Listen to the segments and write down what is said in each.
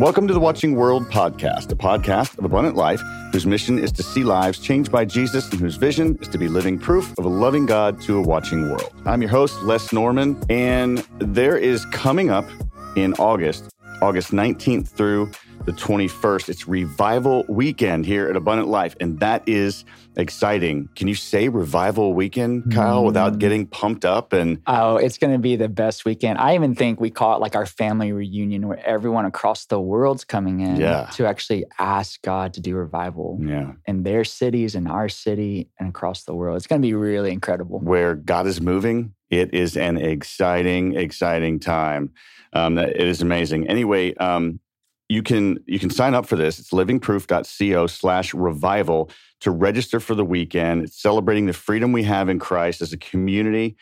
Welcome to the Watching World podcast, a podcast of abundant life whose mission is to see lives changed by Jesus and whose vision is to be living proof of a loving God to a watching world. I'm your host, Les Norman, and there is coming up in August, August 19th through the 21st. It's revival weekend here at Abundant Life, and that is exciting. Can you say revival weekend, Kyle, mm. without getting pumped up? And oh, it's going to be the best weekend. I even think we call it like our family reunion, where everyone across the world's coming in yeah. to actually ask God to do revival yeah. in their cities, in our city, and across the world. It's going to be really incredible. Where God is moving, it is an exciting, exciting time. Um, it is amazing. Anyway, um, you can you can sign up for this. It's livingproof.co slash revival to register for the weekend. It's celebrating the freedom we have in Christ as a community.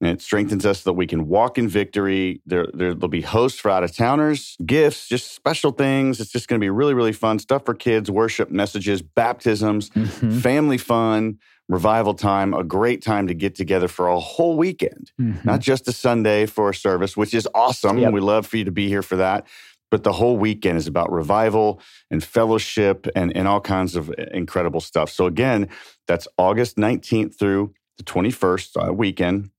And it strengthens us so that we can walk in victory. There, there, will be hosts for out of towners, gifts, just special things. It's just going to be really, really fun stuff for kids, worship, messages, baptisms, mm-hmm. family fun, revival time, a great time to get together for a whole weekend, mm-hmm. not just a Sunday for a service, which is awesome. Yep. We love for you to be here for that but the whole weekend is about revival and fellowship and, and all kinds of incredible stuff. So, again, that's August 19th through the 21st uh, weekend,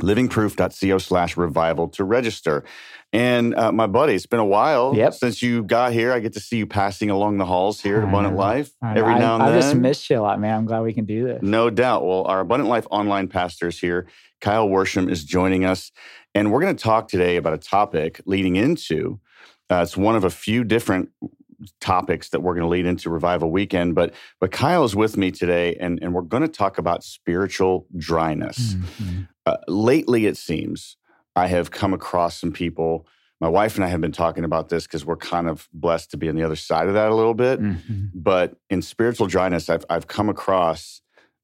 livingproof.co slash revival to register. And uh, my buddy, it's been a while yep. since you got here. I get to see you passing along the halls here at Abundant Life every now and I then. I just missed you a lot, man. I'm glad we can do this. No doubt. Well, our Abundant Life online pastors here, Kyle Worsham is joining us. And we're going to talk today about a topic leading into uh, it's one of a few different topics that we're going to lead into Revival Weekend. But but Kyle is with me today, and, and we're going to talk about spiritual dryness. Mm-hmm. Uh, lately, it seems I have come across some people. My wife and I have been talking about this because we're kind of blessed to be on the other side of that a little bit. Mm-hmm. But in spiritual dryness, I've I've come across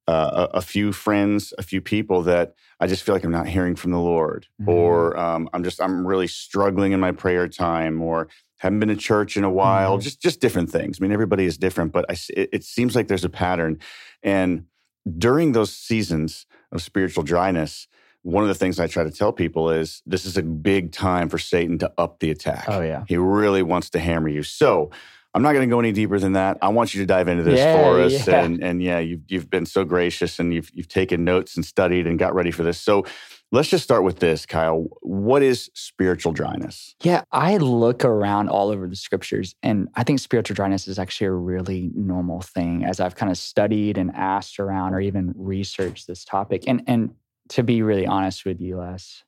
uh, a, a, few friends, a few people that I just feel like I'm not hearing from the Lord, mm-hmm. or um, I'm just I'm really struggling in my prayer time, or haven't been to church in a while. Mm-hmm. Just just different things. I mean, everybody is different, but I, it, it seems like there's a pattern. And during those seasons of spiritual dryness, one of the things I try to tell people is this is a big time for Satan to up the attack. Oh yeah, he really wants to hammer you. So I'm not going to go any deeper than that. I want you to dive into this yeah, for us, yeah. and and yeah, you've you've been so gracious, and you've you've taken notes and studied and got ready for this. So let's just start with this, Kyle. What is spiritual dryness? Yeah, I look around all over the scriptures, and I think spiritual dryness is actually a really normal thing. As I've kind of studied and asked around, or even researched this topic, and and to be really honest with you, Les,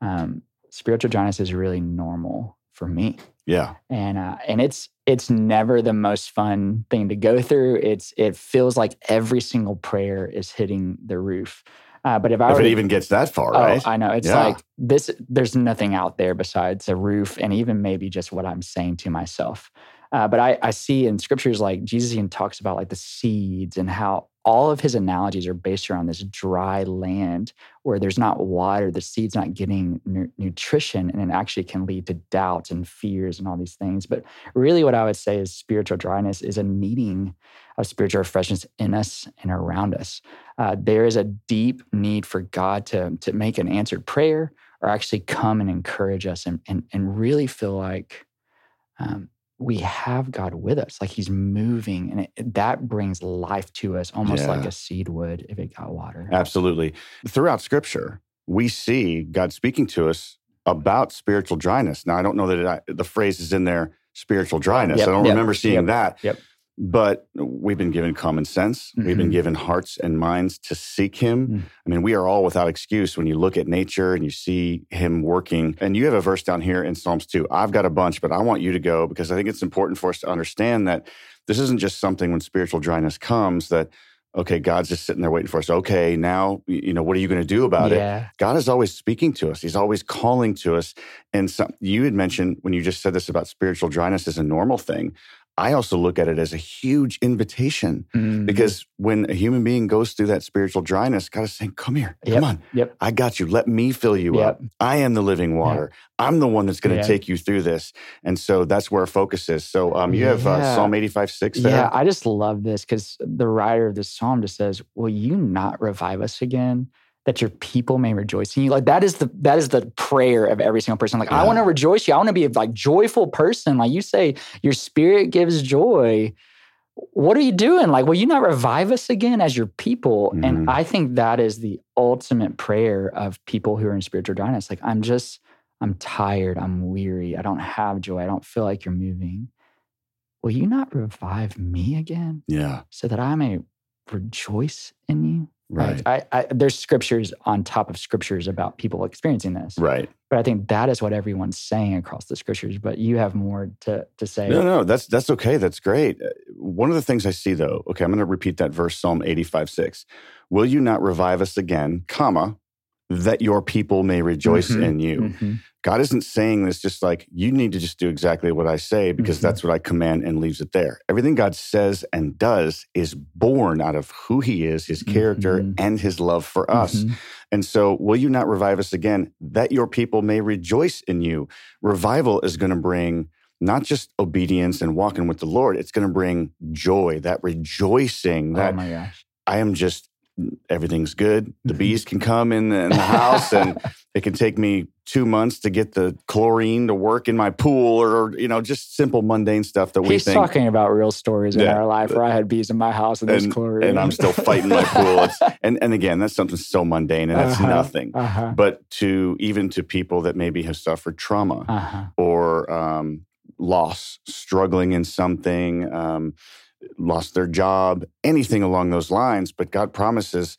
um, spiritual dryness is really normal for me. Yeah. And uh, and it's it's never the most fun thing to go through. It's it feels like every single prayer is hitting the roof. Uh, but if I if it even gets that far, oh, right? I know it's yeah. like this. There's nothing out there besides a roof, and even maybe just what I'm saying to myself. Uh, but I, I see in scriptures like Jesus even talks about like the seeds and how all of his analogies are based around this dry land where there's not water, the seed's not getting nu- nutrition, and it actually can lead to doubts and fears and all these things. But really, what I would say is spiritual dryness is a needing of spiritual refreshments in us and around us. Uh, there is a deep need for God to, to make an answered prayer or actually come and encourage us and, and, and really feel like um, we have God with us, like He's moving, and it, that brings life to us, almost yeah. like a seed would if it got water. Absolutely. Throughout Scripture, we see God speaking to us about spiritual dryness. Now, I don't know that it, the phrase is in there, spiritual dryness. Yep, I don't yep, remember seeing yep, that. Yep. But we've been given common sense. Mm-hmm. We've been mm-hmm. given hearts and minds to seek Him. Mm-hmm. I mean, we are all without excuse when you look at nature and you see Him working. And you have a verse down here in Psalms 2. I've got a bunch, but I want you to go because I think it's important for us to understand that this isn't just something when spiritual dryness comes that okay, God's just sitting there waiting for us. Okay, now, you know, what are you going to do about yeah. it? God is always speaking to us. He's always calling to us. And some, you had mentioned when you just said this about spiritual dryness is a normal thing. I also look at it as a huge invitation mm. because when a human being goes through that spiritual dryness, God is saying, Come here, yep. come on. Yep. I got you. Let me fill you yep. up. I am the living water. I'm the one that's going to take you through this. And so that's where our focus is. So um, you have uh, Psalm 85 6 there. Yeah, I just love this because the writer of this psalm just says, Will you not revive us again? That your people may rejoice in you. Like that is the that is the prayer of every single person. Like yeah. I want to rejoice you. I want to be a like joyful person. Like you say, your spirit gives joy. What are you doing? Like, will you not revive us again as your people? Mm-hmm. And I think that is the ultimate prayer of people who are in spiritual dryness. Like, I'm just, I'm tired. I'm weary. I don't have joy. I don't feel like you're moving. Will you not revive me again? Yeah. So that I may rejoice in you? Right. I, I, there's scriptures on top of scriptures about people experiencing this. Right. But I think that is what everyone's saying across the scriptures. But you have more to to say. No, no, that's that's okay. That's great. Uh, one of the things I see though, okay, I'm going to repeat that verse, Psalm 85, 6. Will you not revive us again, comma, that your people may rejoice mm-hmm. in you. Mm-hmm. God isn't saying this just like you need to just do exactly what I say because mm-hmm. that's what I command and leaves it there. Everything God says and does is born out of who he is, his character, mm-hmm. and his love for us. Mm-hmm. And so, will you not revive us again that your people may rejoice in you? Revival is going to bring not just obedience and walking with the Lord, it's going to bring joy, that rejoicing, that oh I am just everything's good. The mm-hmm. bees can come in the, in the house and it can take me two months to get the chlorine to work in my pool or, you know, just simple mundane stuff that we He's think. talking about real stories in yeah. our life where I had bees in my house and, there's chlorine. And I'm still fighting my pool. It's, and, and again, that's something so mundane and that's uh-huh. nothing. Uh-huh. But to even to people that maybe have suffered trauma uh-huh. or um, loss, struggling in something, um, lost their job, anything along those lines. But God promises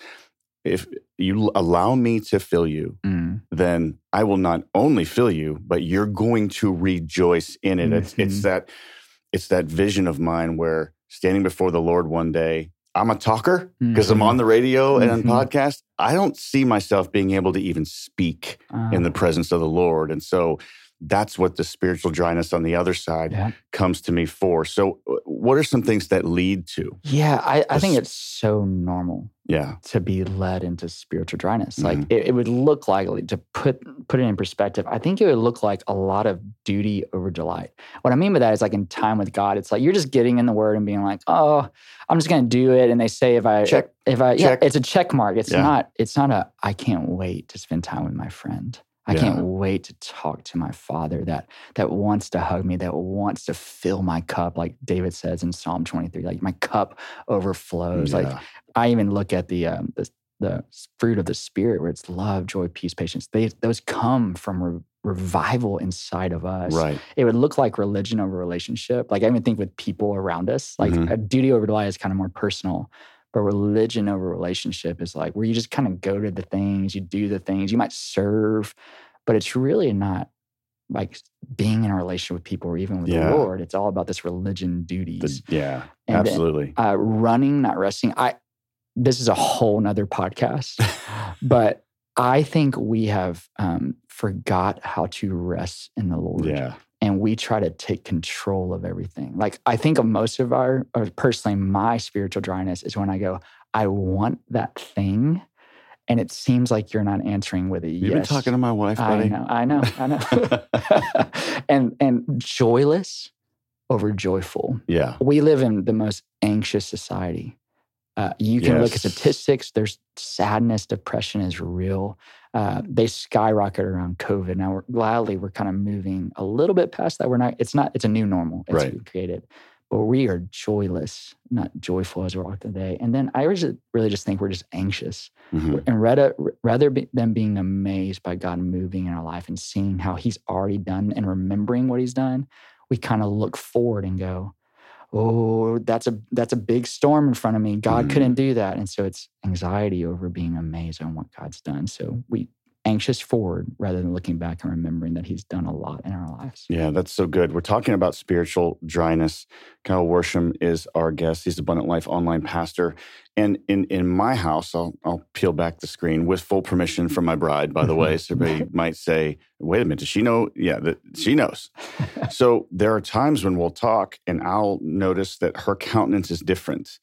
if you allow me to fill you, mm. then I will not only fill you, but you're going to rejoice in it. Mm-hmm. It's, it's mm-hmm. that it's that vision of mine where standing before the Lord one day, I'm a talker because mm-hmm. I'm on the radio and mm-hmm. on podcast. I don't see myself being able to even speak uh. in the ah. presence of the Lord. And so that's what the spiritual dryness on the other side yeah. comes to me for. So, uh, what are some things that lead to? Yeah, I, I think it's so normal. Yeah, to be led into spiritual dryness, mm-hmm. like it, it, would look like to put put it in perspective. I think it would look like a lot of duty over delight. What I mean by that is like in time with God, it's like you're just getting in the Word and being like, oh, I'm just going to do it. And they say if I check, if I check. yeah, it's a check mark. It's yeah. not. It's not a. I can't wait to spend time with my friend. I yeah. can't wait to talk to my father that that wants to hug me, that wants to fill my cup, like David says in Psalm 23. Like my cup overflows. Yeah. Like I even look at the um, the the fruit of the spirit, where it's love, joy, peace, patience. They those come from re- revival inside of us. Right. It would look like religion over relationship. Like I even think with people around us, like mm-hmm. a duty over delight is kind of more personal. But religion over relationship is like where you just kind of go to the things, you do the things, you might serve, but it's really not like being in a relationship with people or even with yeah. the Lord. It's all about this religion duties. The, yeah, and absolutely. Then, uh, running, not resting. I this is a whole nother podcast, but I think we have um, forgot how to rest in the Lord. Yeah and we try to take control of everything. Like I think of most of our, or personally, my spiritual dryness is when I go, I want that thing. And it seems like you're not answering with a You've yes. been talking to my wife, buddy. I know, I know, I know. and and joyless over joyful. Yeah. We live in the most anxious society. Uh, you can yes. look at statistics. There's sadness, depression is real. Uh, they skyrocket around COVID. Now, we're, gladly, we're kind of moving a little bit past that. We're not. It's not. It's a new normal. It's right. created, but we are joyless, not joyful as we walk today. And then I really, just think we're just anxious, mm-hmm. and rather rather be, than being amazed by God moving in our life and seeing how He's already done and remembering what He's done, we kind of look forward and go, oh that's a that's a big storm in front of me. God mm. couldn't do that. And so it's anxiety over being amazed on what god's done. So we anxious forward rather than looking back and remembering that he's done a lot in our lives. Yeah, that's so good. We're talking about spiritual dryness. Kyle Worsham is our guest. He's Abundant Life online pastor. And in, in my house, I'll, I'll peel back the screen with full permission from my bride, by the way. So everybody might say, wait a minute, does she know? Yeah, that she knows. so there are times when we'll talk and I'll notice that her countenance is different.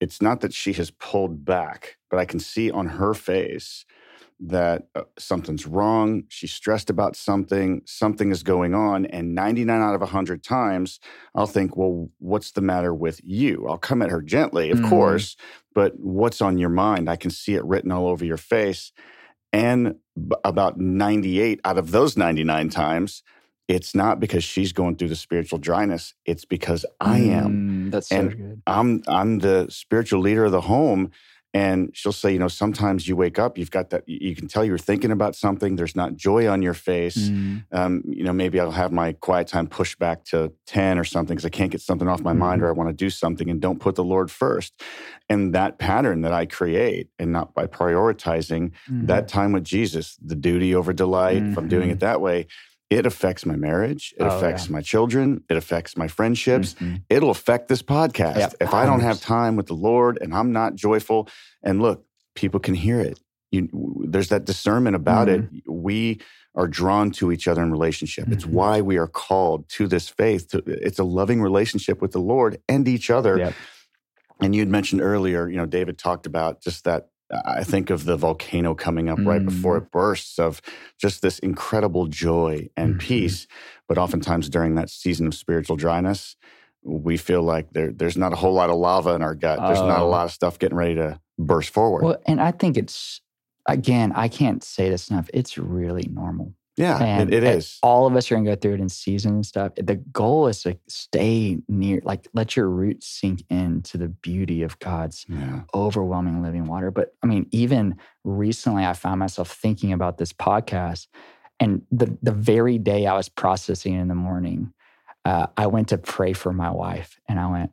It's not that she has pulled back, but I can see on her face that uh, something's wrong. She's stressed about something. Something is going on. And 99 out of 100 times, I'll think, well, what's the matter with you? I'll come at her gently, of Mhm. course, but what's on your mind? I can see it written all over your face. And b- about 98 out of those 99 times, it's not because she's going through the spiritual dryness. It's because I am. Mm, that's so And good. I'm I'm the spiritual leader of the home. And she'll say, you know, sometimes you wake up, you've got that, you can tell you're thinking about something. There's not joy on your face. Mm, Um, you know, maybe I'll have my quiet time pushed back to 10 or something because I can't get something off my mind Mhm. or I want to do something and don't put the Lord first. And that pattern that I create and not by prioritizing mhm. that time with Jesus, the duty over delight, if I'm doing it that way, it affects my marriage. It Oh, affects my children. It affects my friendships Mhm. it'll affect this podcast. Yep, If I don't have time with the Lord and I'm not joyful, and look, people can hear it. You, there's that discernment about it. We are drawn to each other in relationship. It's Mhm. why we are called to this faith. To, it's a loving relationship with the Lord and each other. Yep. And you'd mentioned earlier, you know, David talked about just that. I think of the volcano coming up right before Mm. it bursts, of just this incredible joy and Mhm. peace. But oftentimes during that season of spiritual dryness, we feel like there, there's not a whole lot of lava in our gut. There's not a Oh. lot of stuff getting ready to burst forward. Well, and I think it's again, I can't say this enough. It's really normal. Yeah, it, it is. All of us are gonna go through it in season and stuff. The goal is to stay near, like let your roots sink into the beauty of God's Yeah. overwhelming living water. But I mean, even recently, I found myself thinking about this podcast, and the the very day I was processing in the morning, uh, I went to pray for my wife, and I went,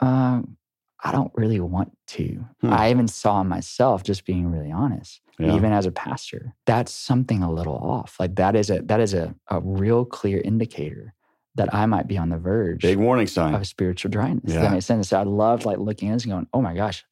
um, I don't really want to. Hmm. I even saw myself just being really honest, Yeah. even as a pastor. That's something a little off. Like that is a that is a, a real clear indicator that I might be on the verge Big warning sign. of spiritual dryness. Yeah. that makes sense? So I love like looking at this and going, oh my gosh,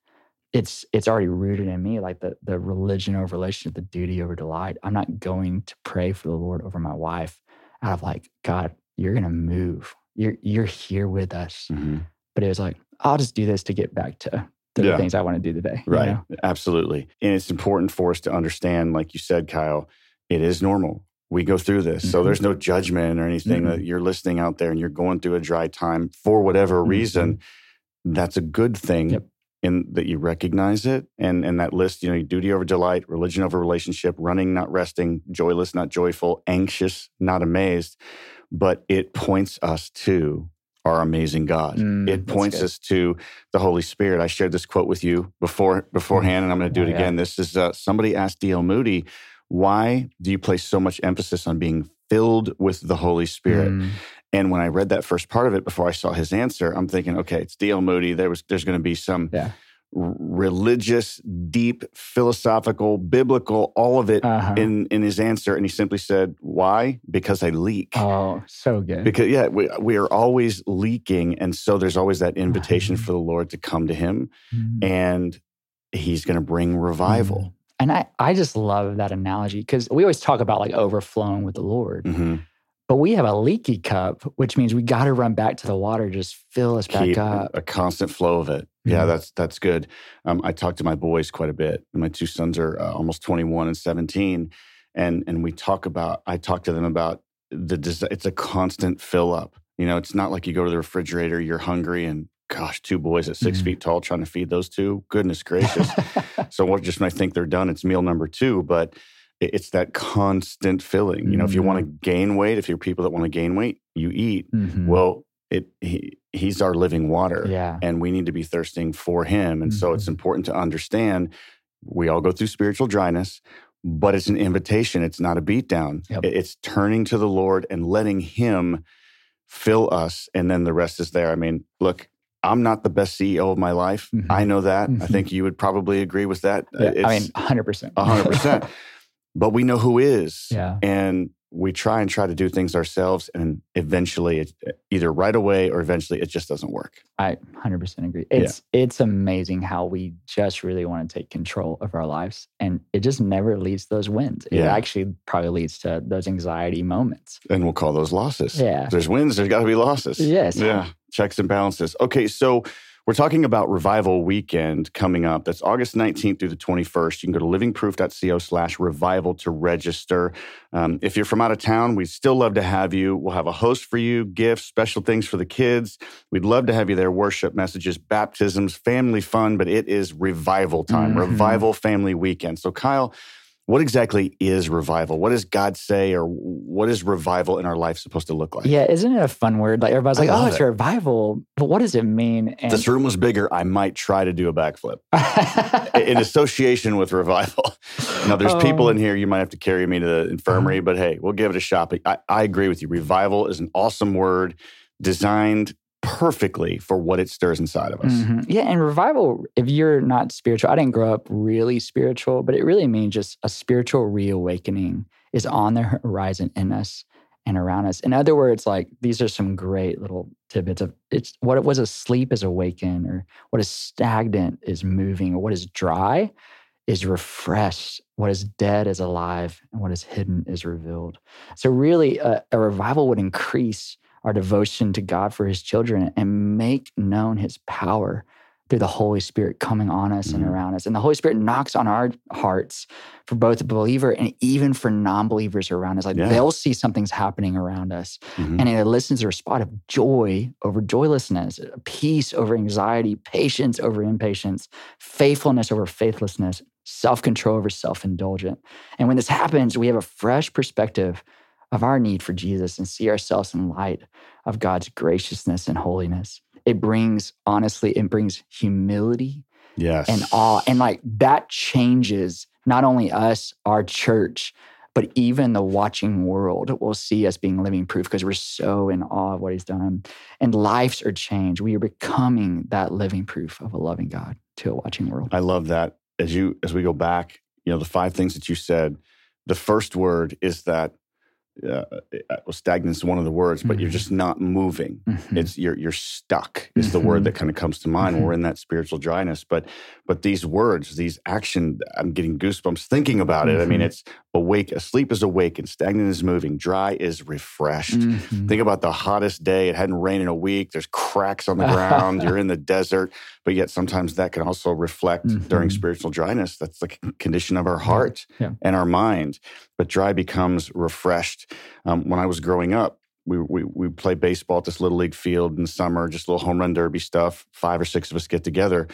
it's it's already rooted in me, like the the religion over relationship, the duty over delight. I'm not going to pray for the Lord over my wife out of like, God, you're gonna move. You're you're here with us. Mhm. But it was like, I'll just do this to get back to, to Yeah. the things I want to do today. you Right. know? Absolutely. And it's important for us to understand, like you said, Kyle, it is normal. We go through this. So Mhm. there's no judgment or anything Mhm. that you're listening out there and you're going through a dry time for whatever Mhm. reason. That's a good thing. Yep. In that you recognize it and and that list, you know, duty over delight, religion over relationship, running, not resting, joyless, not joyful, anxious, not amazed. But it points us to our amazing God. Mm, it points us to the Holy Spirit. I shared this quote with you before beforehand, and I'm going to do Oh, it yeah. again. This is uh, somebody asked D.L. Moody, "Why do you place so much emphasis on being filled with the Holy Spirit?" Mm, And when I read that first part of it before I saw his answer, I'm thinking, okay, it's D.L. Moody. There was there's going to be some Yeah. Religious, deep, philosophical, biblical, all of it uh-huh. in in his answer, and he simply said, "Why? Because I leak." oh, so good. Because yeah, we, we are always leaking, and so there's always that invitation Mhm. for the Lord to come to Him, Mm. and He's going to bring revival. And I, I just love that analogy because we always talk about like overflowing with the Lord, hmm but we have a leaky cup, which means we got to run back to the water, just fill us back up. a constant flow of it. Yeah, Mhm. that's that's good. Um, I talk to my boys quite a bit. My two sons are uh, almost 21 and 17, and and we talk about. I talk to them about the. It's a constant fill up. You know, it's not like you go to the refrigerator, you're hungry, and gosh, two boys at 6 Mhm. feet tall trying to feed those two. Goodness gracious. So what? Just when I think they're done, it's meal number two. But it's that constant filling. You know, if you want to gain weight, if you're people that want to gain weight, you eat. Mhm. Well, it he, he's our living water, yeah. and we need to be thirsting for him. And so it's Mhm. important to understand we all go through spiritual dryness. But it's an invitation. It's not a beatdown. Yep. It- It's turning to the Lord and letting Him fill us, and then the rest is there. I mean, look, I'm not the best CEO of my life. Mhm. I know that. I Mhm. think you would probably agree with that. Yeah, I mean, 100%. hundred percent. But we know who is, Yeah. and we try and try to do things ourselves, and eventually, it, uh, either right away or eventually, it just doesn't work. I 100% agree. It's it's amazing how we just really want to take control of our lives and it just never leads to those wins. It Yeah. actually probably leads to those anxiety moments. And we'll call those losses. Yeah. If there's wins, there's got to be losses. Yes. Yeah. Checks and balances. Okay, so We're talking about Revival Weekend coming up. That's August 19th through the 21st. You can go to livingproof.co slash revival to register. Um, if you're from out of town, we'd still love to have you. We'll have a host for you, gifts, special things for the kids. We'd love to have you there. Worship messages, baptisms, family fun, but it is revival time, mm-hmm. revival family weekend. So, Kyle, what exactly is revival? What does God say, or what is revival in our life supposed to look like? Yeah, isn't it a fun word? Like everybody's like, "Oh, it's it. revival," but what does it mean? And if this room was bigger, I might try to do a backflip in association with revival. now, there's um, people in here. You might have to carry me to the infirmary, uh-huh. but hey, we'll give it a shot. I, I agree with you. Revival is an awesome word designed perfectly for what it stirs inside of us. Mm-hmm. Yeah, and revival, if you're not spiritual, I didn't grow up really spiritual, but it really means just a spiritual reawakening is on the horizon in us and around us. In other words, like these are some great little tidbits of it's what it was asleep is awakened, or what is stagnant is moving, or what is dry is refreshed, what is dead is alive, and what is hidden is revealed. So, really, a, a revival would increase our devotion to God for his children and make known his power through the Holy Spirit coming on us mm-hmm. and around us. And the Holy Spirit knocks on our hearts for both the believer and even for non believers around us. Like yeah. they'll see something's happening around us. Mm-hmm. And it listens to a spot of joy over joylessness, peace over anxiety, patience over impatience, faithfulness over faithlessness, self control over self indulgent. And when this happens, we have a fresh perspective of our need for Jesus and see ourselves in light of God's graciousness and holiness. It brings, honestly, it brings humility yes. and awe. And like that changes not only us, our church, but even the watching world will see us being living proof because we're so in awe of what he's done. And lives are changed. We are becoming that living proof of a loving God to a watching world. I love that. As you as we go back, you know, the five things that you said, the first word is that uh, well, stagnant is one of the words, but mm-hmm. you're just not moving. Mm-hmm. It's you're you're stuck is mm-hmm. the word that mm-hmm. kind of comes to mind. We're mm-hmm. in that spiritual dryness, but but these words, these action, I'm getting goosebumps thinking about it. I mean, mm-hmm. it's awake, asleep is awake, and stagnant is moving. Dry is refreshed. Think about the hottest day. It hadn't rained in a week. There's cracks on the ground. you're in the desert, but yet sometimes that can also reflect during spiritual dryness. That's the condition of our heart yeah. and our mind. But dry becomes refreshed um, when I was growing up, we, we we play baseball at this little league field in the summer, just a little home run derby stuff. Five or six of us get together,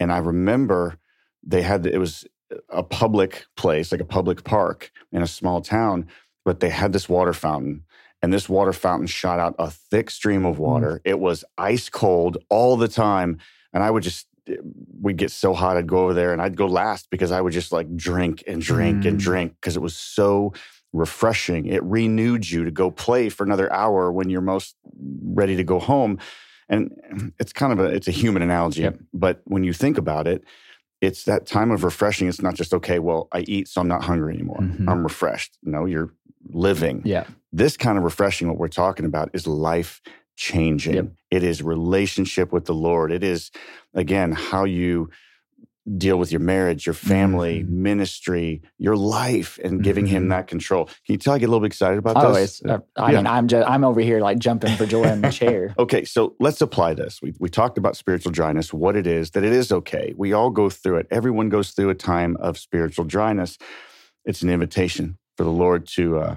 and I remember they had it was a public place, like a public park in a small town, but they had this water fountain, and this water fountain shot out a thick stream of mm. water. Mm. It was ice cold all the time, and I would just we'd get so hot I'd go over there and I'd go last because I would just like drink and drink mm. and drink because it was so refreshing. It renewed you to go play for another hour when you're most ready to go home. And it's kind of a it's a human analogy, yep. but when you think about it, it's that time of refreshing. It's not just okay. Well, I eat, so I'm not hungry anymore. Mm-hmm. I'm refreshed. No, you're living. Yeah. This kind of refreshing, what we're talking about, is life changing. Yep. It is relationship with the Lord. It is again how you deal with your marriage, your family, mm-hmm. ministry, your life, and giving mm-hmm. him that control. Can you tell I get a little bit excited about oh, this? Uh, I yeah. mean, I'm just I'm over here like jumping for joy in the chair. okay, so let's apply this. We we talked about spiritual dryness, what it is, that it is okay. We all go through it. Everyone goes through a time of spiritual dryness. It's an invitation for the Lord to uh,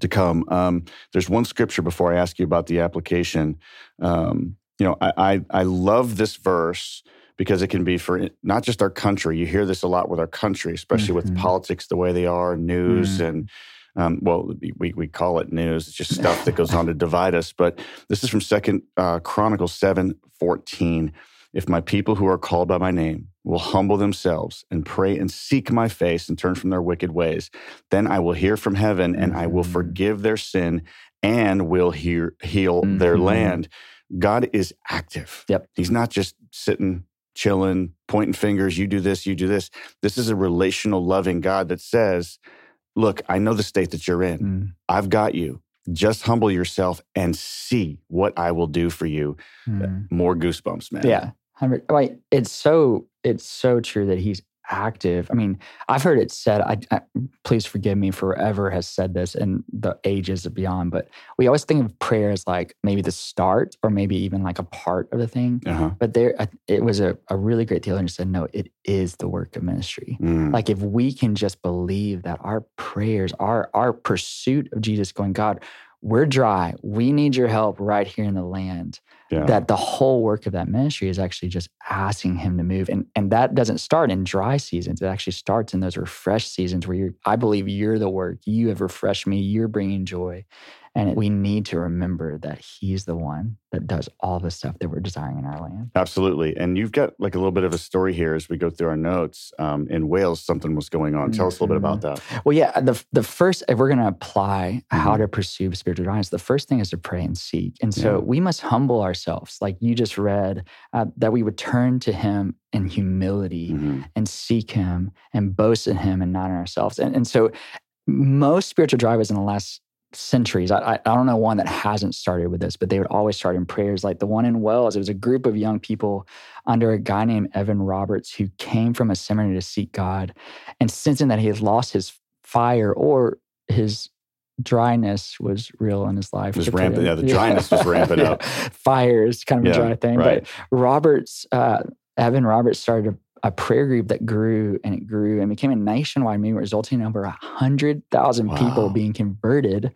to come. Um, there's one scripture before I ask you about the application. Um, you know, I, I I love this verse because it can be for not just our country. You hear this a lot with our country, especially mm-hmm. with politics the way they are, news, mm-hmm. and um, well, we, we call it news. It's just stuff that goes on to divide us. But this is from Second uh, Chronicles seven fourteen. If my people who are called by my name will humble themselves and pray and seek my face and turn from their wicked ways, then I will hear from heaven and I will mm-hmm. forgive their sin and will hear, heal mm-hmm. their land. God is active. Yep. He's not just sitting chilling, pointing fingers, you do this, you do this. This is a relational, loving God that says, Look, I know the state that you're in. Mm. I've got you. Just humble yourself and see what I will do for you. Mm. More goosebumps, man. Yeah. Right. It's so it's so true that he's active. I mean, I've heard it said, I, I, please forgive me, forever has said this and the ages beyond, but we always think of prayer as like maybe the start or maybe even like a part of the thing. Uh-huh. But there, it was a, a really great and said, no, it is the work of ministry. Mm. Like if we can just believe that our prayers, our, our pursuit of Jesus going, God, we're dry. We need your help right here in the land. Yeah. That the whole work of that ministry is actually just asking him to move. And, and that doesn't start in dry seasons. It actually starts in those refreshed seasons where you're, I believe you're the work. You have refreshed me. You're bringing joy. And we need to remember that he's the one that does all the stuff that we're desiring in our land. Absolutely. And you've got like a little bit of a story here as we go through our notes. Um, in Wales, something was going on. Tell mm-hmm. us a little bit about mm-hmm. that. Well, yeah, the, the first, if we're going to apply mm-hmm. how to pursue spiritual dryness, the first thing is to pray and seek. And so yeah. we must humble ourselves. Like you just read, uh, that we would turn to him in humility mm-hmm. and seek him and boast in him and not in ourselves. And, and so most spiritual drivers in the last centuries. I, I, don't know one that hasn't started with this, but they would always start in prayers. Like the one in Wales, it was a group of young people under a guy named Evan Roberts who came from a seminary to seek God. And sensing that he had lost his fire or his dryness was real in his life. It was rampant. Yeah, the dryness was ramping up. Fire is kind of yeah, a dry thing. Right. But Roberts, uh, Evan Roberts started a prayer group that grew and it grew and became a nationwide movement, resulting in over 100,000 wow. people being converted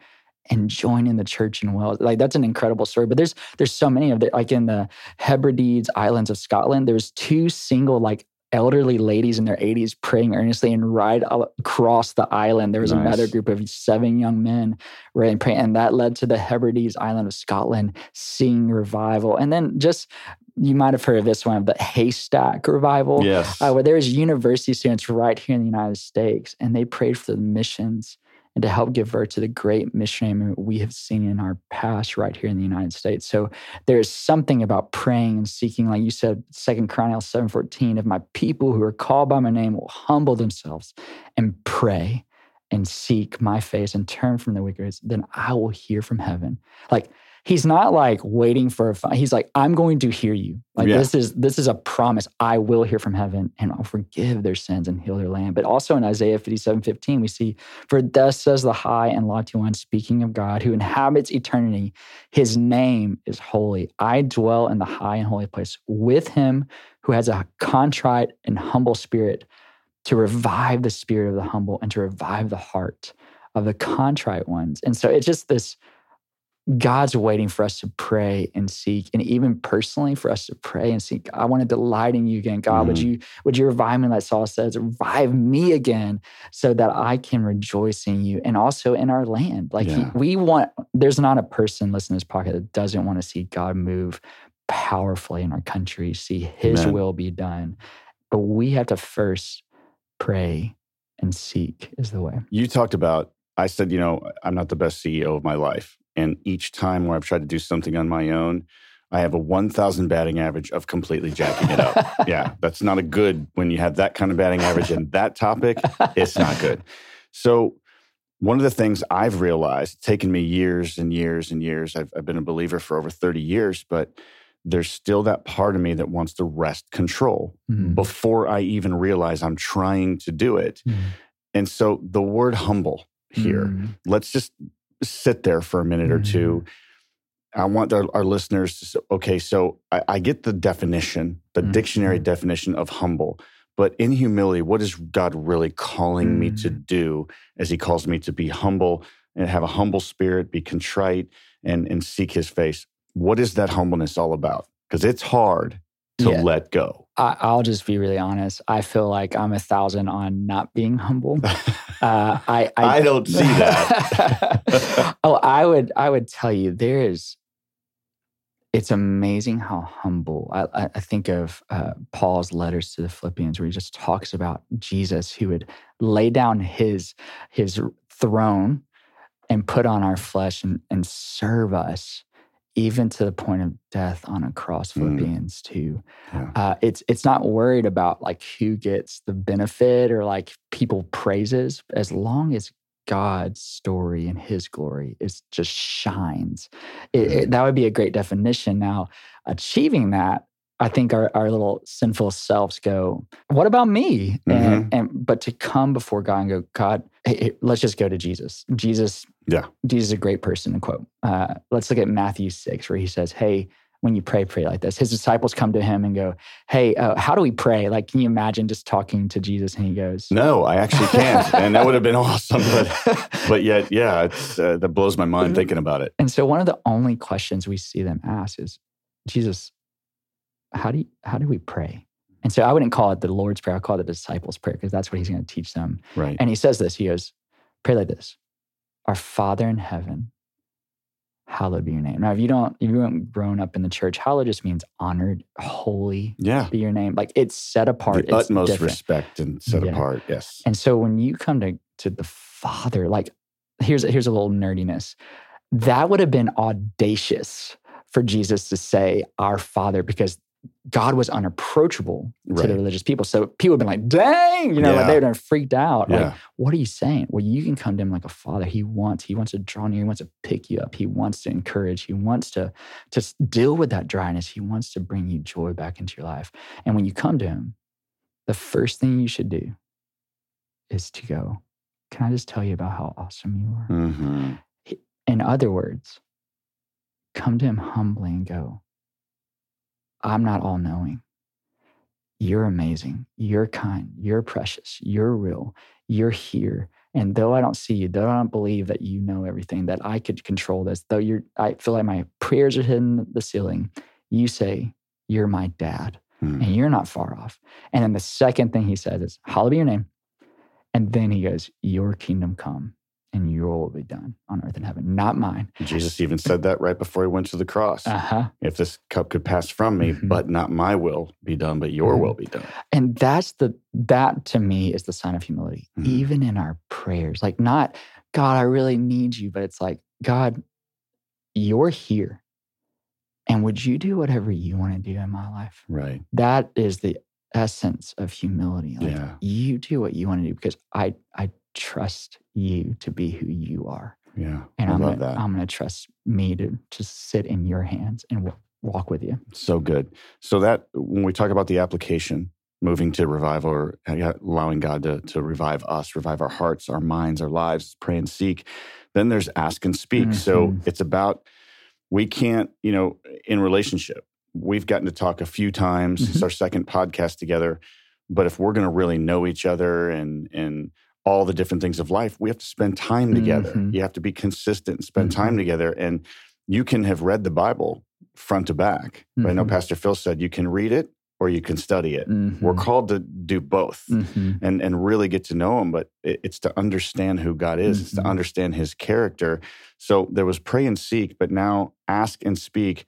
and joining the church in Wales. Like that's an incredible story. But there's there's so many of it. Like in the Hebrides Islands of Scotland, there's two single like elderly ladies in their 80s praying earnestly and right across the island there was nice. another group of seven young men right and praying and that led to the hebrides island of scotland seeing revival and then just you might have heard of this one, but Haystack Revival, yes. Uh, where there's university students right here in the United States, and they prayed for the missions and to help give birth to the great missionary movement we have seen in our past right here in the United States. So there's something about praying and seeking, like you said, Second Chronicles 7:14, if my people who are called by my name will humble themselves and pray and seek my face and turn from their wickedness, then I will hear from heaven. Like he's not like waiting for a he's like i'm going to hear you. Like yeah. this is this is a promise. I will hear from heaven and i'll forgive their sins and heal their land. But also in isaiah 57 15 we see for thus says the high and lofty one speaking of god who inhabits eternity his name is holy. I dwell in the high and holy place with him who has a contrite and humble spirit to revive the spirit of the humble and to revive the heart of the contrite ones. And so it's just this God's waiting for us to pray and seek, and even personally for us to pray and seek. I want to delight in you again, God. Mm-hmm. Would you would you revive me, like Saul says, revive me again, so that I can rejoice in you, and also in our land. Like yeah. he, we want. There's not a person listening to this podcast that doesn't want to see God move powerfully in our country, see His Amen. will be done. But we have to first pray and seek. Is the way you talked about. I said, you know, I'm not the best CEO of my life. And each time where I've tried to do something on my own, I have a 1,000 batting average of completely jacking it up. yeah, that's not a good when you have that kind of batting average in that topic. It's not good. So, one of the things I've realized, it's taken me years and years and years. I've, I've been a believer for over 30 years, but there's still that part of me that wants to wrest control mm. before I even realize I'm trying to do it. Mm. And so the word humble here, mm. let's just sit there for a minute mm-hmm. or two. I want our, our listeners to say, okay, so I, I get the definition, the mm-hmm. dictionary definition of humble, but in humility, what is God really calling mm-hmm. me to mm. do as He calls me to be humble and have a humble spirit, be contrite, and, and seek His face? What is that humbleness all about? Because it's hard to yeah. let go. I, will just be really honest. I feel like I'm a thousand on not being humble. Uh, I, I, I don't see that. oh, I would I would tell you there is. It's amazing how humble. I, I think of uh, Paul's letters to the Philippians, where he just talks about Jesus, who would lay down his his throne and put on our flesh and, and serve us even to the point of death on a cross philippians mm. 2 yeah. uh, it's it's not worried about like who gets the benefit or like people praises as long as god's story and his glory is just shines it, it, that would be a great definition now achieving that I think our, our little sinful selves go, what about me? Mm-hmm. And, and but to come before God and go, God, hey, hey, let's just go to Jesus. Jesus, Yeah. Jesus is a great person. To quote. Uh, let's look at Matthew six, where he says, "Hey, when you pray, pray like this." His disciples come to him and go, "Hey, uh, how do we pray?" Like, can you imagine just talking to Jesus? And he goes, No, I actually can't. and that would have been awesome. But, but yet, yeah, it's, uh, that blows my mind thinking about it. And so one of the only questions we see them ask is, Jesus, how do you, how do we pray? And so I wouldn't call it the Lord's Prayer. I call it the disciples' prayer because that's what he's going to teach them. Right. And he says this. He goes, pray like this: Our Father in heaven, hallowed be your name. Now, if you don't, if you haven't grown up in the church, hallowed just means honored, holy yeah. be your name. Like it's set apart. The it's utmost different. respect and set Yeah. apart. Yes. And so when you come to to the Father, like here's here's a little nerdiness. That would have been audacious for Jesus to say our Father because God was unapproachable to the religious people. So people have been like, dang, you know, like they would have freaked out. Like, what are you saying? Well, you can come to him like a father. He wants, he wants to draw near, he wants to pick you up, he wants to encourage, he wants to, to deal with that dryness. He wants to bring you joy back into your life. And when you come to him, the first thing you should do is to go, Can I just tell you about how awesome you are? hmm In other words, come to him humbly and go, I'm not all knowing. You're amazing. You're kind. You're precious. You're real. You're here. And though I don't see you, though I don't believe that you know everything, that I could control this, though you're, I feel like my prayers are hitting the ceiling, you say, You're my dad Hmm. and you're not far off. And then the second thing he says is, Hallowed be your name. And then he goes, Your kingdom come and your will be done on earth and heaven, not mine. Jesus even said that right before he went to the cross. Uh huh. if this cup could pass from me, Mhm. but not my will be done, but your Mhm. will be done. And that's the, that to me is the sign of humility, Mhm. even in our prayers. Like, not, God, I really need you, but it's like, God, you're here. And would you do whatever you want to do in my life? Right. That is the essence of humility. Like, Yeah. you do what you want to do because I, I trust you to be who you are. Yeah. And I am love gonna, that. I'm going to trust me to just sit in your hands and wa- walk with you. So good. So that when we talk about the application, moving to revival or allowing God to, to revive us, revive our hearts, our minds, our lives, pray and seek, then there's ask and speak. So Mhm. it's about, we can't, you know, in relationship, we've gotten to talk a few times. It's Mhm. our second podcast together. But if we're going to really know each other and, and, all the different things of life, we have to spend time together. Mhm. You have to be consistent and spend Mhm. time together. And you can have read the Bible front to back. But I know Mhm. Pastor Phil said you can read it or you can study it. We're Mhm. called to do both Mhm. and, and really get to know him, but it- it's to understand who God is, it's to understand his character. So there was pray and seek, but now ask and speak,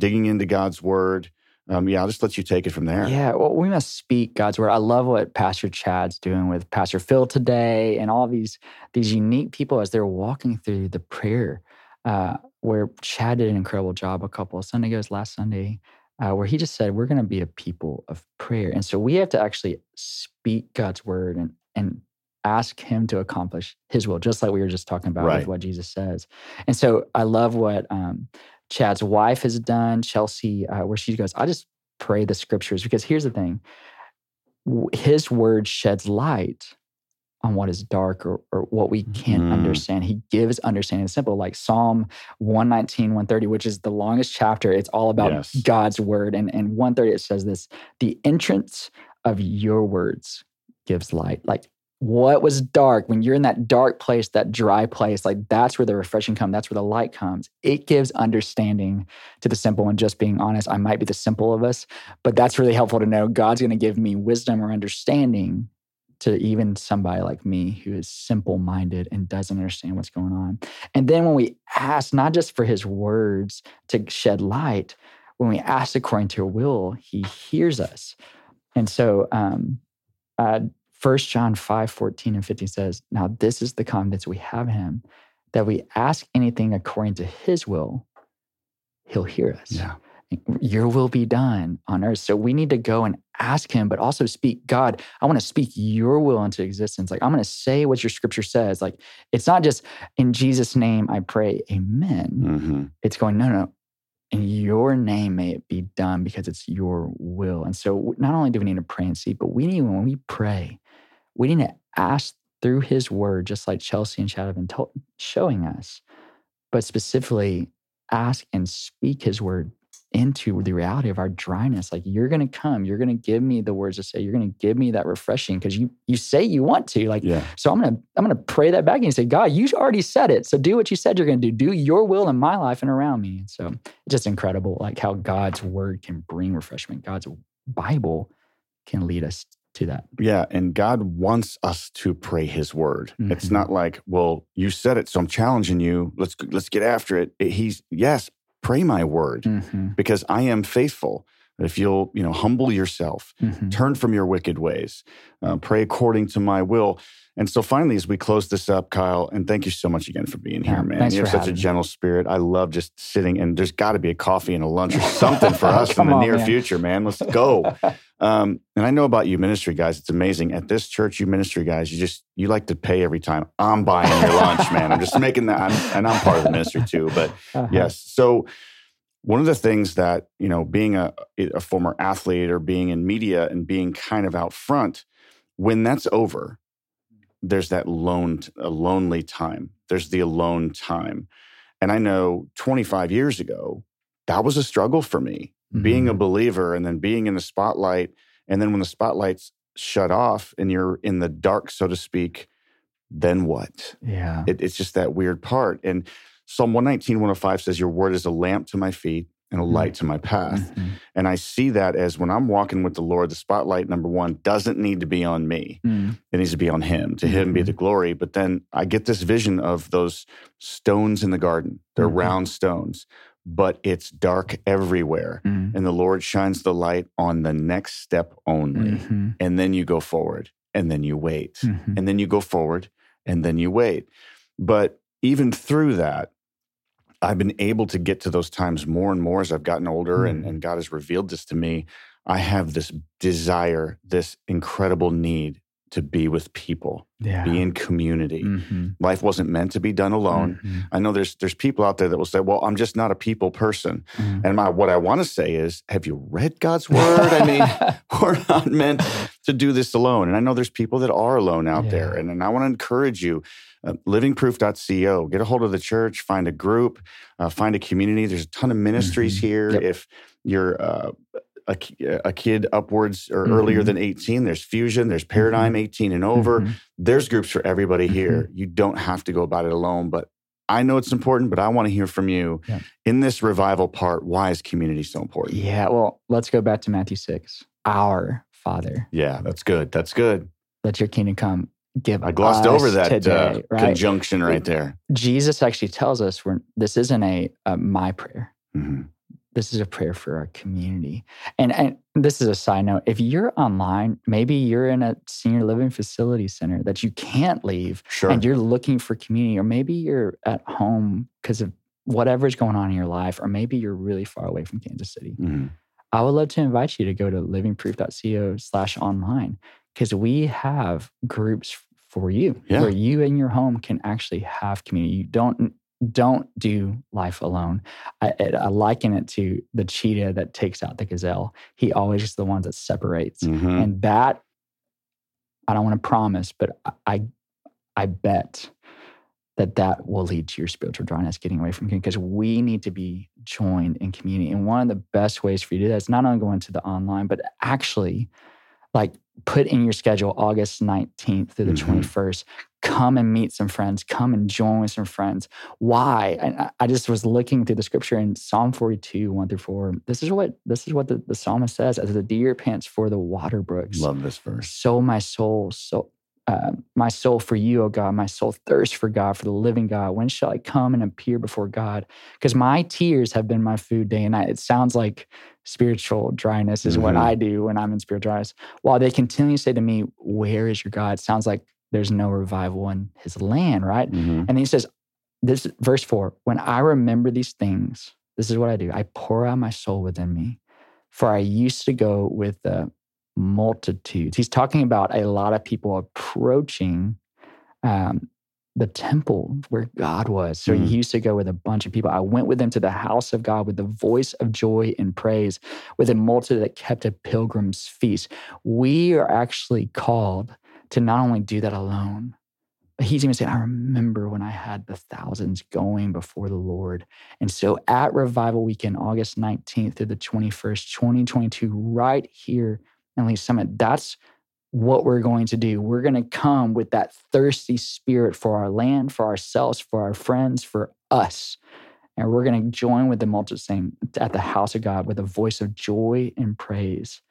digging into God's word. Um, yeah, I'll just let you take it from there. Yeah, well, we must speak God's word. I love what Pastor Chad's doing with Pastor Phil today, and all these these unique people as they're walking through the prayer. Uh, where Chad did an incredible job a couple of Sunday goes last Sunday, uh, where he just said we're going to be a people of prayer, and so we have to actually speak God's word and and ask Him to accomplish His will, just like we were just talking about Right. with what Jesus says. And so I love what um, Chad's wife has done, Chelsea, uh, where she goes, I just pray the scriptures because here's the thing his word sheds light on what is dark or, or what we can't Mhm. understand he gives understanding simple like psalm 119 130 which is the longest chapter it's all about Yes. god's word and and 130 it says this the entrance of your words gives light like what was dark when you're in that dark place that dry place like that's where the refreshing comes that's where the light comes. It gives understanding to the simple and just being honest. I might be the simple of us but that's really helpful to know god's going to give me wisdom or understanding to even somebody like me who is simple minded and doesn't understand what's going on. And then when we ask not just for his words to shed light when we ask according to your will he hears us. And so um uh, 1 John 5, 14 and 15 says, Now this is the confidence we have in him, that we ask anything according to his will, he'll hear us. Yeah. Your will be done on earth. So we need to go and ask him, but also speak, God, I want to speak your will into existence. Like, I'm going to say what your scripture says. Like, it's not just in Jesus' name I pray, amen. hmm It's going, no, no, in your name may it be done because it's your will. And so not only do we need to pray and seek, but we need when we pray, we need to ask through his word, just like Chelsea and Chad have been told, showing us, but specifically ask and speak his word into the reality of our dryness. Like you're going to come, you're going to give me the words to say, you're going to give me that refreshing because you you say you want to. Like, yeah. so I'm going to I'm going to pray that back and say, God, you already said it, so do what you said you're going to do. Do your will in my life and around me. And so it's just incredible, like how God's word can bring refreshment. God's Bible can lead us to that. Yeah, and God wants us to pray His word. Mm-hmm. It's not like, well, you said it, so I'm challenging you. Let's let's get after it. He's yes, pray my word mm-hmm. because I am faithful. If you'll, you know, humble yourself, mm-hmm. turn from your wicked ways, uh, pray according to my will. And so finally, as we close this up, Kyle, and thank you so much again for being here, man. you have such a gentle me. spirit. I love just sitting, and there's got to be a coffee and a lunch or something for us in the on, near man. future, man. Let's go. um, and I know about you, ministry guys. It's amazing. At this church, you ministry guys, you just you like to pay every time. I'm buying your lunch, man. I'm just making that, I'm, and I'm part of the ministry too. But uh-huh. yes, so one of the things that you know being a, a former athlete or being in media and being kind of out front when that's over there's that lone a lonely time. There's the alone time. And i know 25 years ago that was a struggle for me mm-hmm. being a mm-hmm. believer and then being in the spotlight. And then when the spotlight's shut off and you're in the dark so to speak then what? Yeah. It, it's just that weird part. And Psalm 119, 105 says, Your word is a lamp to my feet and a light mm-hmm. to my path. Mm-hmm. And I see that as when I'm walking with the Lord, the spotlight, number one, doesn't need to be on me. Mm. It needs to be on Him. To Him be the mm-hmm. glory. But then I get this vision of those stones in the garden. They're mm-hmm. round stones, but it's dark everywhere. Mm. And the Lord shines the light on the next step only. Mm-hmm. And then you go forward and then you wait. Mm-hmm. And then you go forward and then you wait. But even through that, I've been able to get to those times more and more as I've gotten older mm. and, and God has revealed this to me. I have this desire, this incredible need to be with people, yeah. be in community. Mm-hmm. Life wasn't meant to be done alone. Mm-hmm. I know there's there's people out there that will say, "Well, I'm just not a people person." Mm-hmm. And my what I want to say is, have you read God's word? I mean, we're not meant to do this alone. And I know there's people that are alone out yeah. there, and, and I want to encourage you. Uh, livingproof.co. Get a hold of the church, find a group, uh, find a community. There's a ton of ministries mm-hmm. here. Yep. If you're uh, a, a, kid upwards or mm-hmm. earlier than 18, there's Fusion, there's Paradigm mm-hmm. 18 and over. Mm-hmm. There's groups for everybody here. Mm-hmm. You don't have to go about it alone, but I know it's important, but I want to hear from you yeah. in this revival part. Why is community so important? Yeah, well, let's go back to Matthew 6. Our Father. Yeah, that's good. That's good. Let your kingdom come give I glossed over that uh, today, uh, right? conjunction right there. Jesus actually tells us we're, this isn't a, a my prayer. Mm-hmm. This is a prayer for our community. And, and this is a side note. If you're online, maybe you're in a senior living facility center that you can't leave sure. and you're looking for community, or maybe you're at home because of whatever's going on in your life, or maybe you're really far away from Kansas City. Mm-hmm. I would love to invite you to go to livingproof.co slash online because we have groups for you yeah. where you and your home can actually have community. You don't don't do life alone. I, I, liken it to the cheetah that takes out the gazelle. He always is the one that separates, mm-hmm. and that I don't want to promise, but I I bet that that will lead to your spiritual dryness getting away from him because we need to be joined in community. And one of the best ways for you to do that is not only going to the online, but actually like put in your schedule August 19th through the mm-hmm. 21st. Come and meet some friends. Come and join with some friends. Why? And I just was looking through the scripture in Psalm 42, 1 through 4. This is what this is what the, the psalmist says as the deer pants for the water brooks. Love this verse. So my soul, so uh, my soul for you, O God, my soul thirsts for God, for the living God. When shall I come and appear before God? Because my tears have been my food day and night. It sounds like spiritual dryness is mm-hmm. what I do when I'm in spiritual dryness. While they continually say to me, Where is your God? It sounds like there's no revival in his land, right? Mm-hmm. And he says, this verse four, when I remember these things, this is what I do. I pour out my soul within me. For I used to go with the multitudes. He's talking about a lot of people approaching um, the temple where God was. So Mhm. he used to go with a bunch of people. I went with them to the house of God with the voice of joy and praise, with a multitude that kept a pilgrim's feast. We are actually called to not only do that alone, but he's even saying, I remember when I had the thousands going before the Lord. And so at Revival Weekend, August 19th through the 21st, 2022, right here in Lee's Summit, that's what we're going to do. We're going to come with that thirsty spirit for our land, for ourselves, for our friends, for us. And we're going to join with the multitude at the house of God with a voice of joy and praise,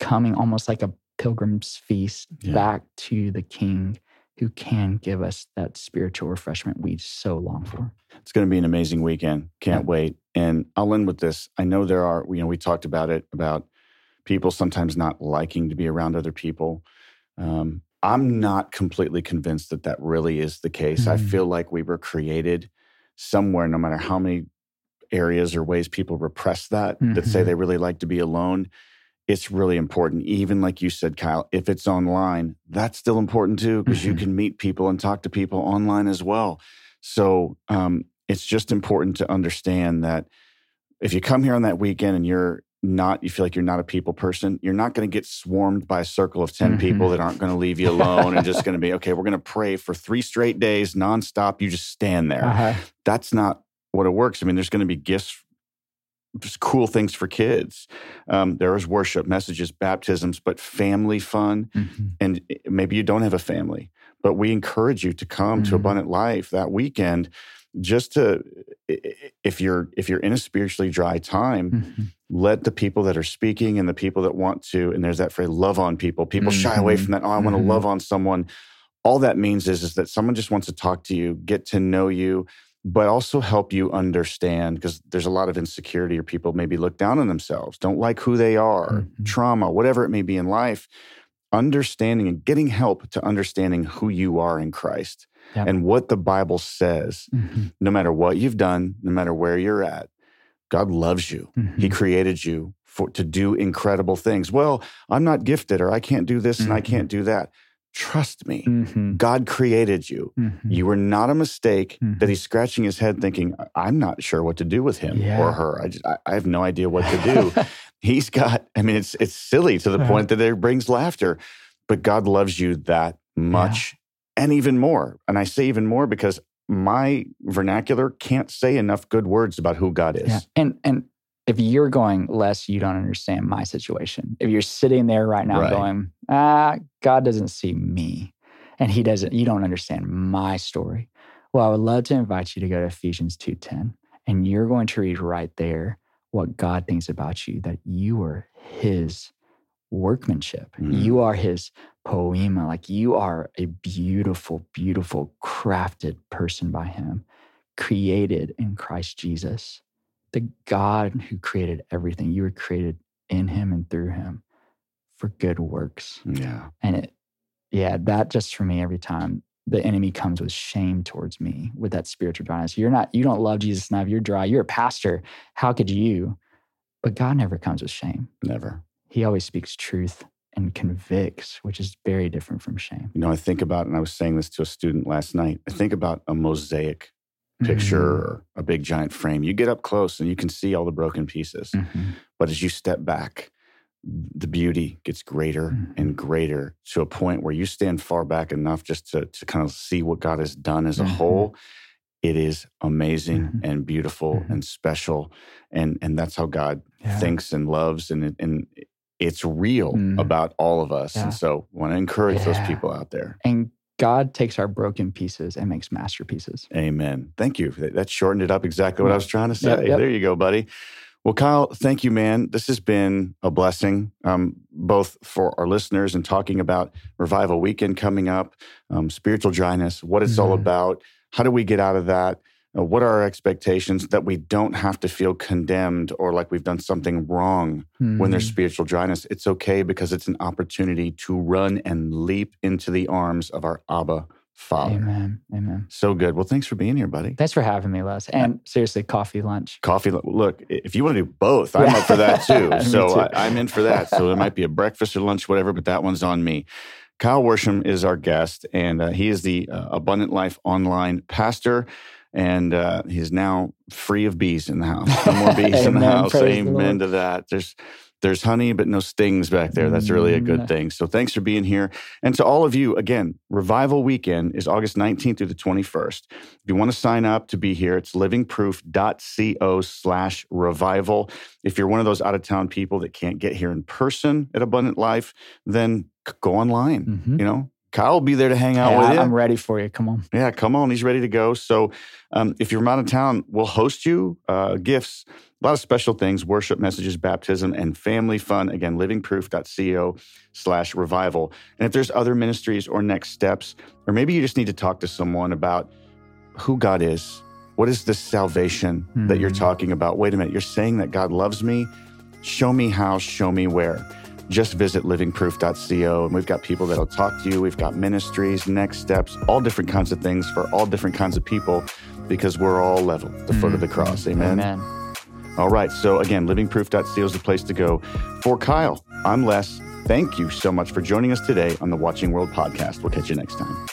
coming almost like a pilgrim's feast Yeah. back to the King who can give us that spiritual refreshment we so long for. It's going to be an amazing weekend. Can't Yeah. wait. And I'll end with this. I know there are, you know, we talked about it about people sometimes not liking to be around other people. Um, I'm not completely convinced that that really is the case. I Mhm. feel like we were created somewhere, no matter how many areas or ways people repress that, that say Mhm. they really like to be alone. It's really important. Even like you said, Kyle, if it's online, that's still important too, because you Mhm. can meet people and talk to people online as well. So um, it's just important to understand that if you come here on that weekend and you're not, you feel like you're not a people person, you're not going to get swarmed by a circle of 10 Mhm. people that aren't going to leave you alone and just going to be, okay, we're going to pray for three straight days nonstop. You just stand there. Uh-huh. That's not what it works. I mean, there's going to be gifts, just cool things for kids. Um, there is worship, messages, baptisms, but family fun Mhm. and maybe you don't have a family, but we encourage you to come to Mhm. Abundant Life that weekend just to if you're if you're in a spiritually dry time, Mhm. Let the people that are speaking and the people that want to, and there's that phrase, love on people. People shy away Mhm. from that. Oh, I want to Mhm. love on someone. All that means is, is that someone just wants to talk to you, get to know you, but also help you understand because there's a lot of insecurity or people maybe look down on themselves, don't like who they are, Mhm. trauma, whatever it may be in life. Understanding and getting help to understanding who you are in Christ Yep. and what the Bible says, Mhm. no matter what you've done, no matter where you're at, God loves you. He Mhm. created you for to do incredible things. Well, I'm not gifted or I can't do this and I Mhm. can't do that. Trust me. Mhm. God created you. Mhm. You were not a mistake that he's scratching his head thinking, I'm not sure what to do with him Yeah. or her. I, just, I, I have no idea what to do. he's got, I mean, it's, it's silly to the Uh-huh. point that it brings laughter, but God loves you that much and even more. And I say even more because my vernacular can't say enough good words about who God is. Yeah. And and if you're going, less, you don't understand my situation. If you're sitting there right now Right. going, ah, God doesn't see me and he doesn't, you don't understand my story. Well, I would love to invite you to go to Ephesians 2.10 and you're going to read right there what God thinks about you, that you are his workmanship. Mhm. You are his poiema. Like you are a beautiful, beautiful, crafted person by him, created in Christ Jesus. The God who created everything, you were created in him and through him for good works. Yeah. And it, yeah, that just for me, every time the enemy comes with shame towards me with that spiritual dryness. You're not, you don't love Jesus enough. You're dry. You're a pastor. How could you? But God never comes with shame. Never. He always speaks truth and convicts, which is very different from shame. You know, I think about, and I was saying this to a student last night, I think about a mosaic picture Mhm. or a big giant frame. You get up close and you can see all the broken pieces. Mhm. But as you step back, the beauty gets greater Mhm. and greater to a point where you stand far back enough just to, to kind of see what God has done as a Mhm. whole. It is amazing Mhm. and beautiful Mhm. and special. And, and that's how God Yeah. thinks and loves. And, and it's real Mm. about all of us. Yeah. And so I want to encourage those people out there. And God takes our broken pieces and makes masterpieces. Amen. Thank you. That shortened it up exactly what I was trying to say. Yep, yep. There you go, buddy. Well, Kyle, thank you, man. This has been a blessing, um, both for our listeners and talking about Revival Weekend coming up, um, spiritual dryness, what it's all Mhm. about. How do we get out of that? Uh, what are our expectations that we don't have to feel condemned or like we've done something wrong when there's Mhm. spiritual dryness? It's okay because it's an opportunity to run and leap into the arms of our Abba Father. Amen. Amen. So good. Well, thanks for being here, buddy. Thanks for having me, Les. And seriously, coffee, lunch. Coffee. Look, if you want to do both, I'm up for that too. So too. I, I'm in for that. So it might be a breakfast or lunch, whatever, but that one's on me. Kyle Worsham is our guest, and uh, he is the uh, Abundant Life online pastor. And uh, he's now free of bees in the house. No more bees in the house. Praise the Amen to that. There's there's honey, but no stings back there. That's really a good Mm. thing. So thanks for being here. And to all of you, again, Revival Weekend is August 19th through the 21st. If you want to sign up to be here, it's livingproof.co slash revival. If you're one of those out of town people that can't get here in person at Abundant Life, then go online. Mhm. You know, Kyle will be there to hang out Hey, with you. I'm ready for you. Come on. Yeah, come on. He's ready to go. So um, if you're from out of town, we'll host you uh, gifts, a lot of special things, worship messages, baptism, and family fun. Again, livingproof.co slash revival. And if there's other ministries or next steps, or maybe you just need to talk to someone about who God is. What is this salvation that you're Hmm. talking about? Wait a minute, you're saying that God loves me? Show me how, show me where just visit livingproof.co and we've got people that'll talk to you. We've got ministries, next steps, all different kinds of things for all different kinds of people because we're all level, the foot of the mm. cross. Amen. Amen. All right. So again, livingproof.co is the place to go. For Kyle, I'm Les. Thank you so much for joining us today on the Watching World podcast. We'll catch you next time.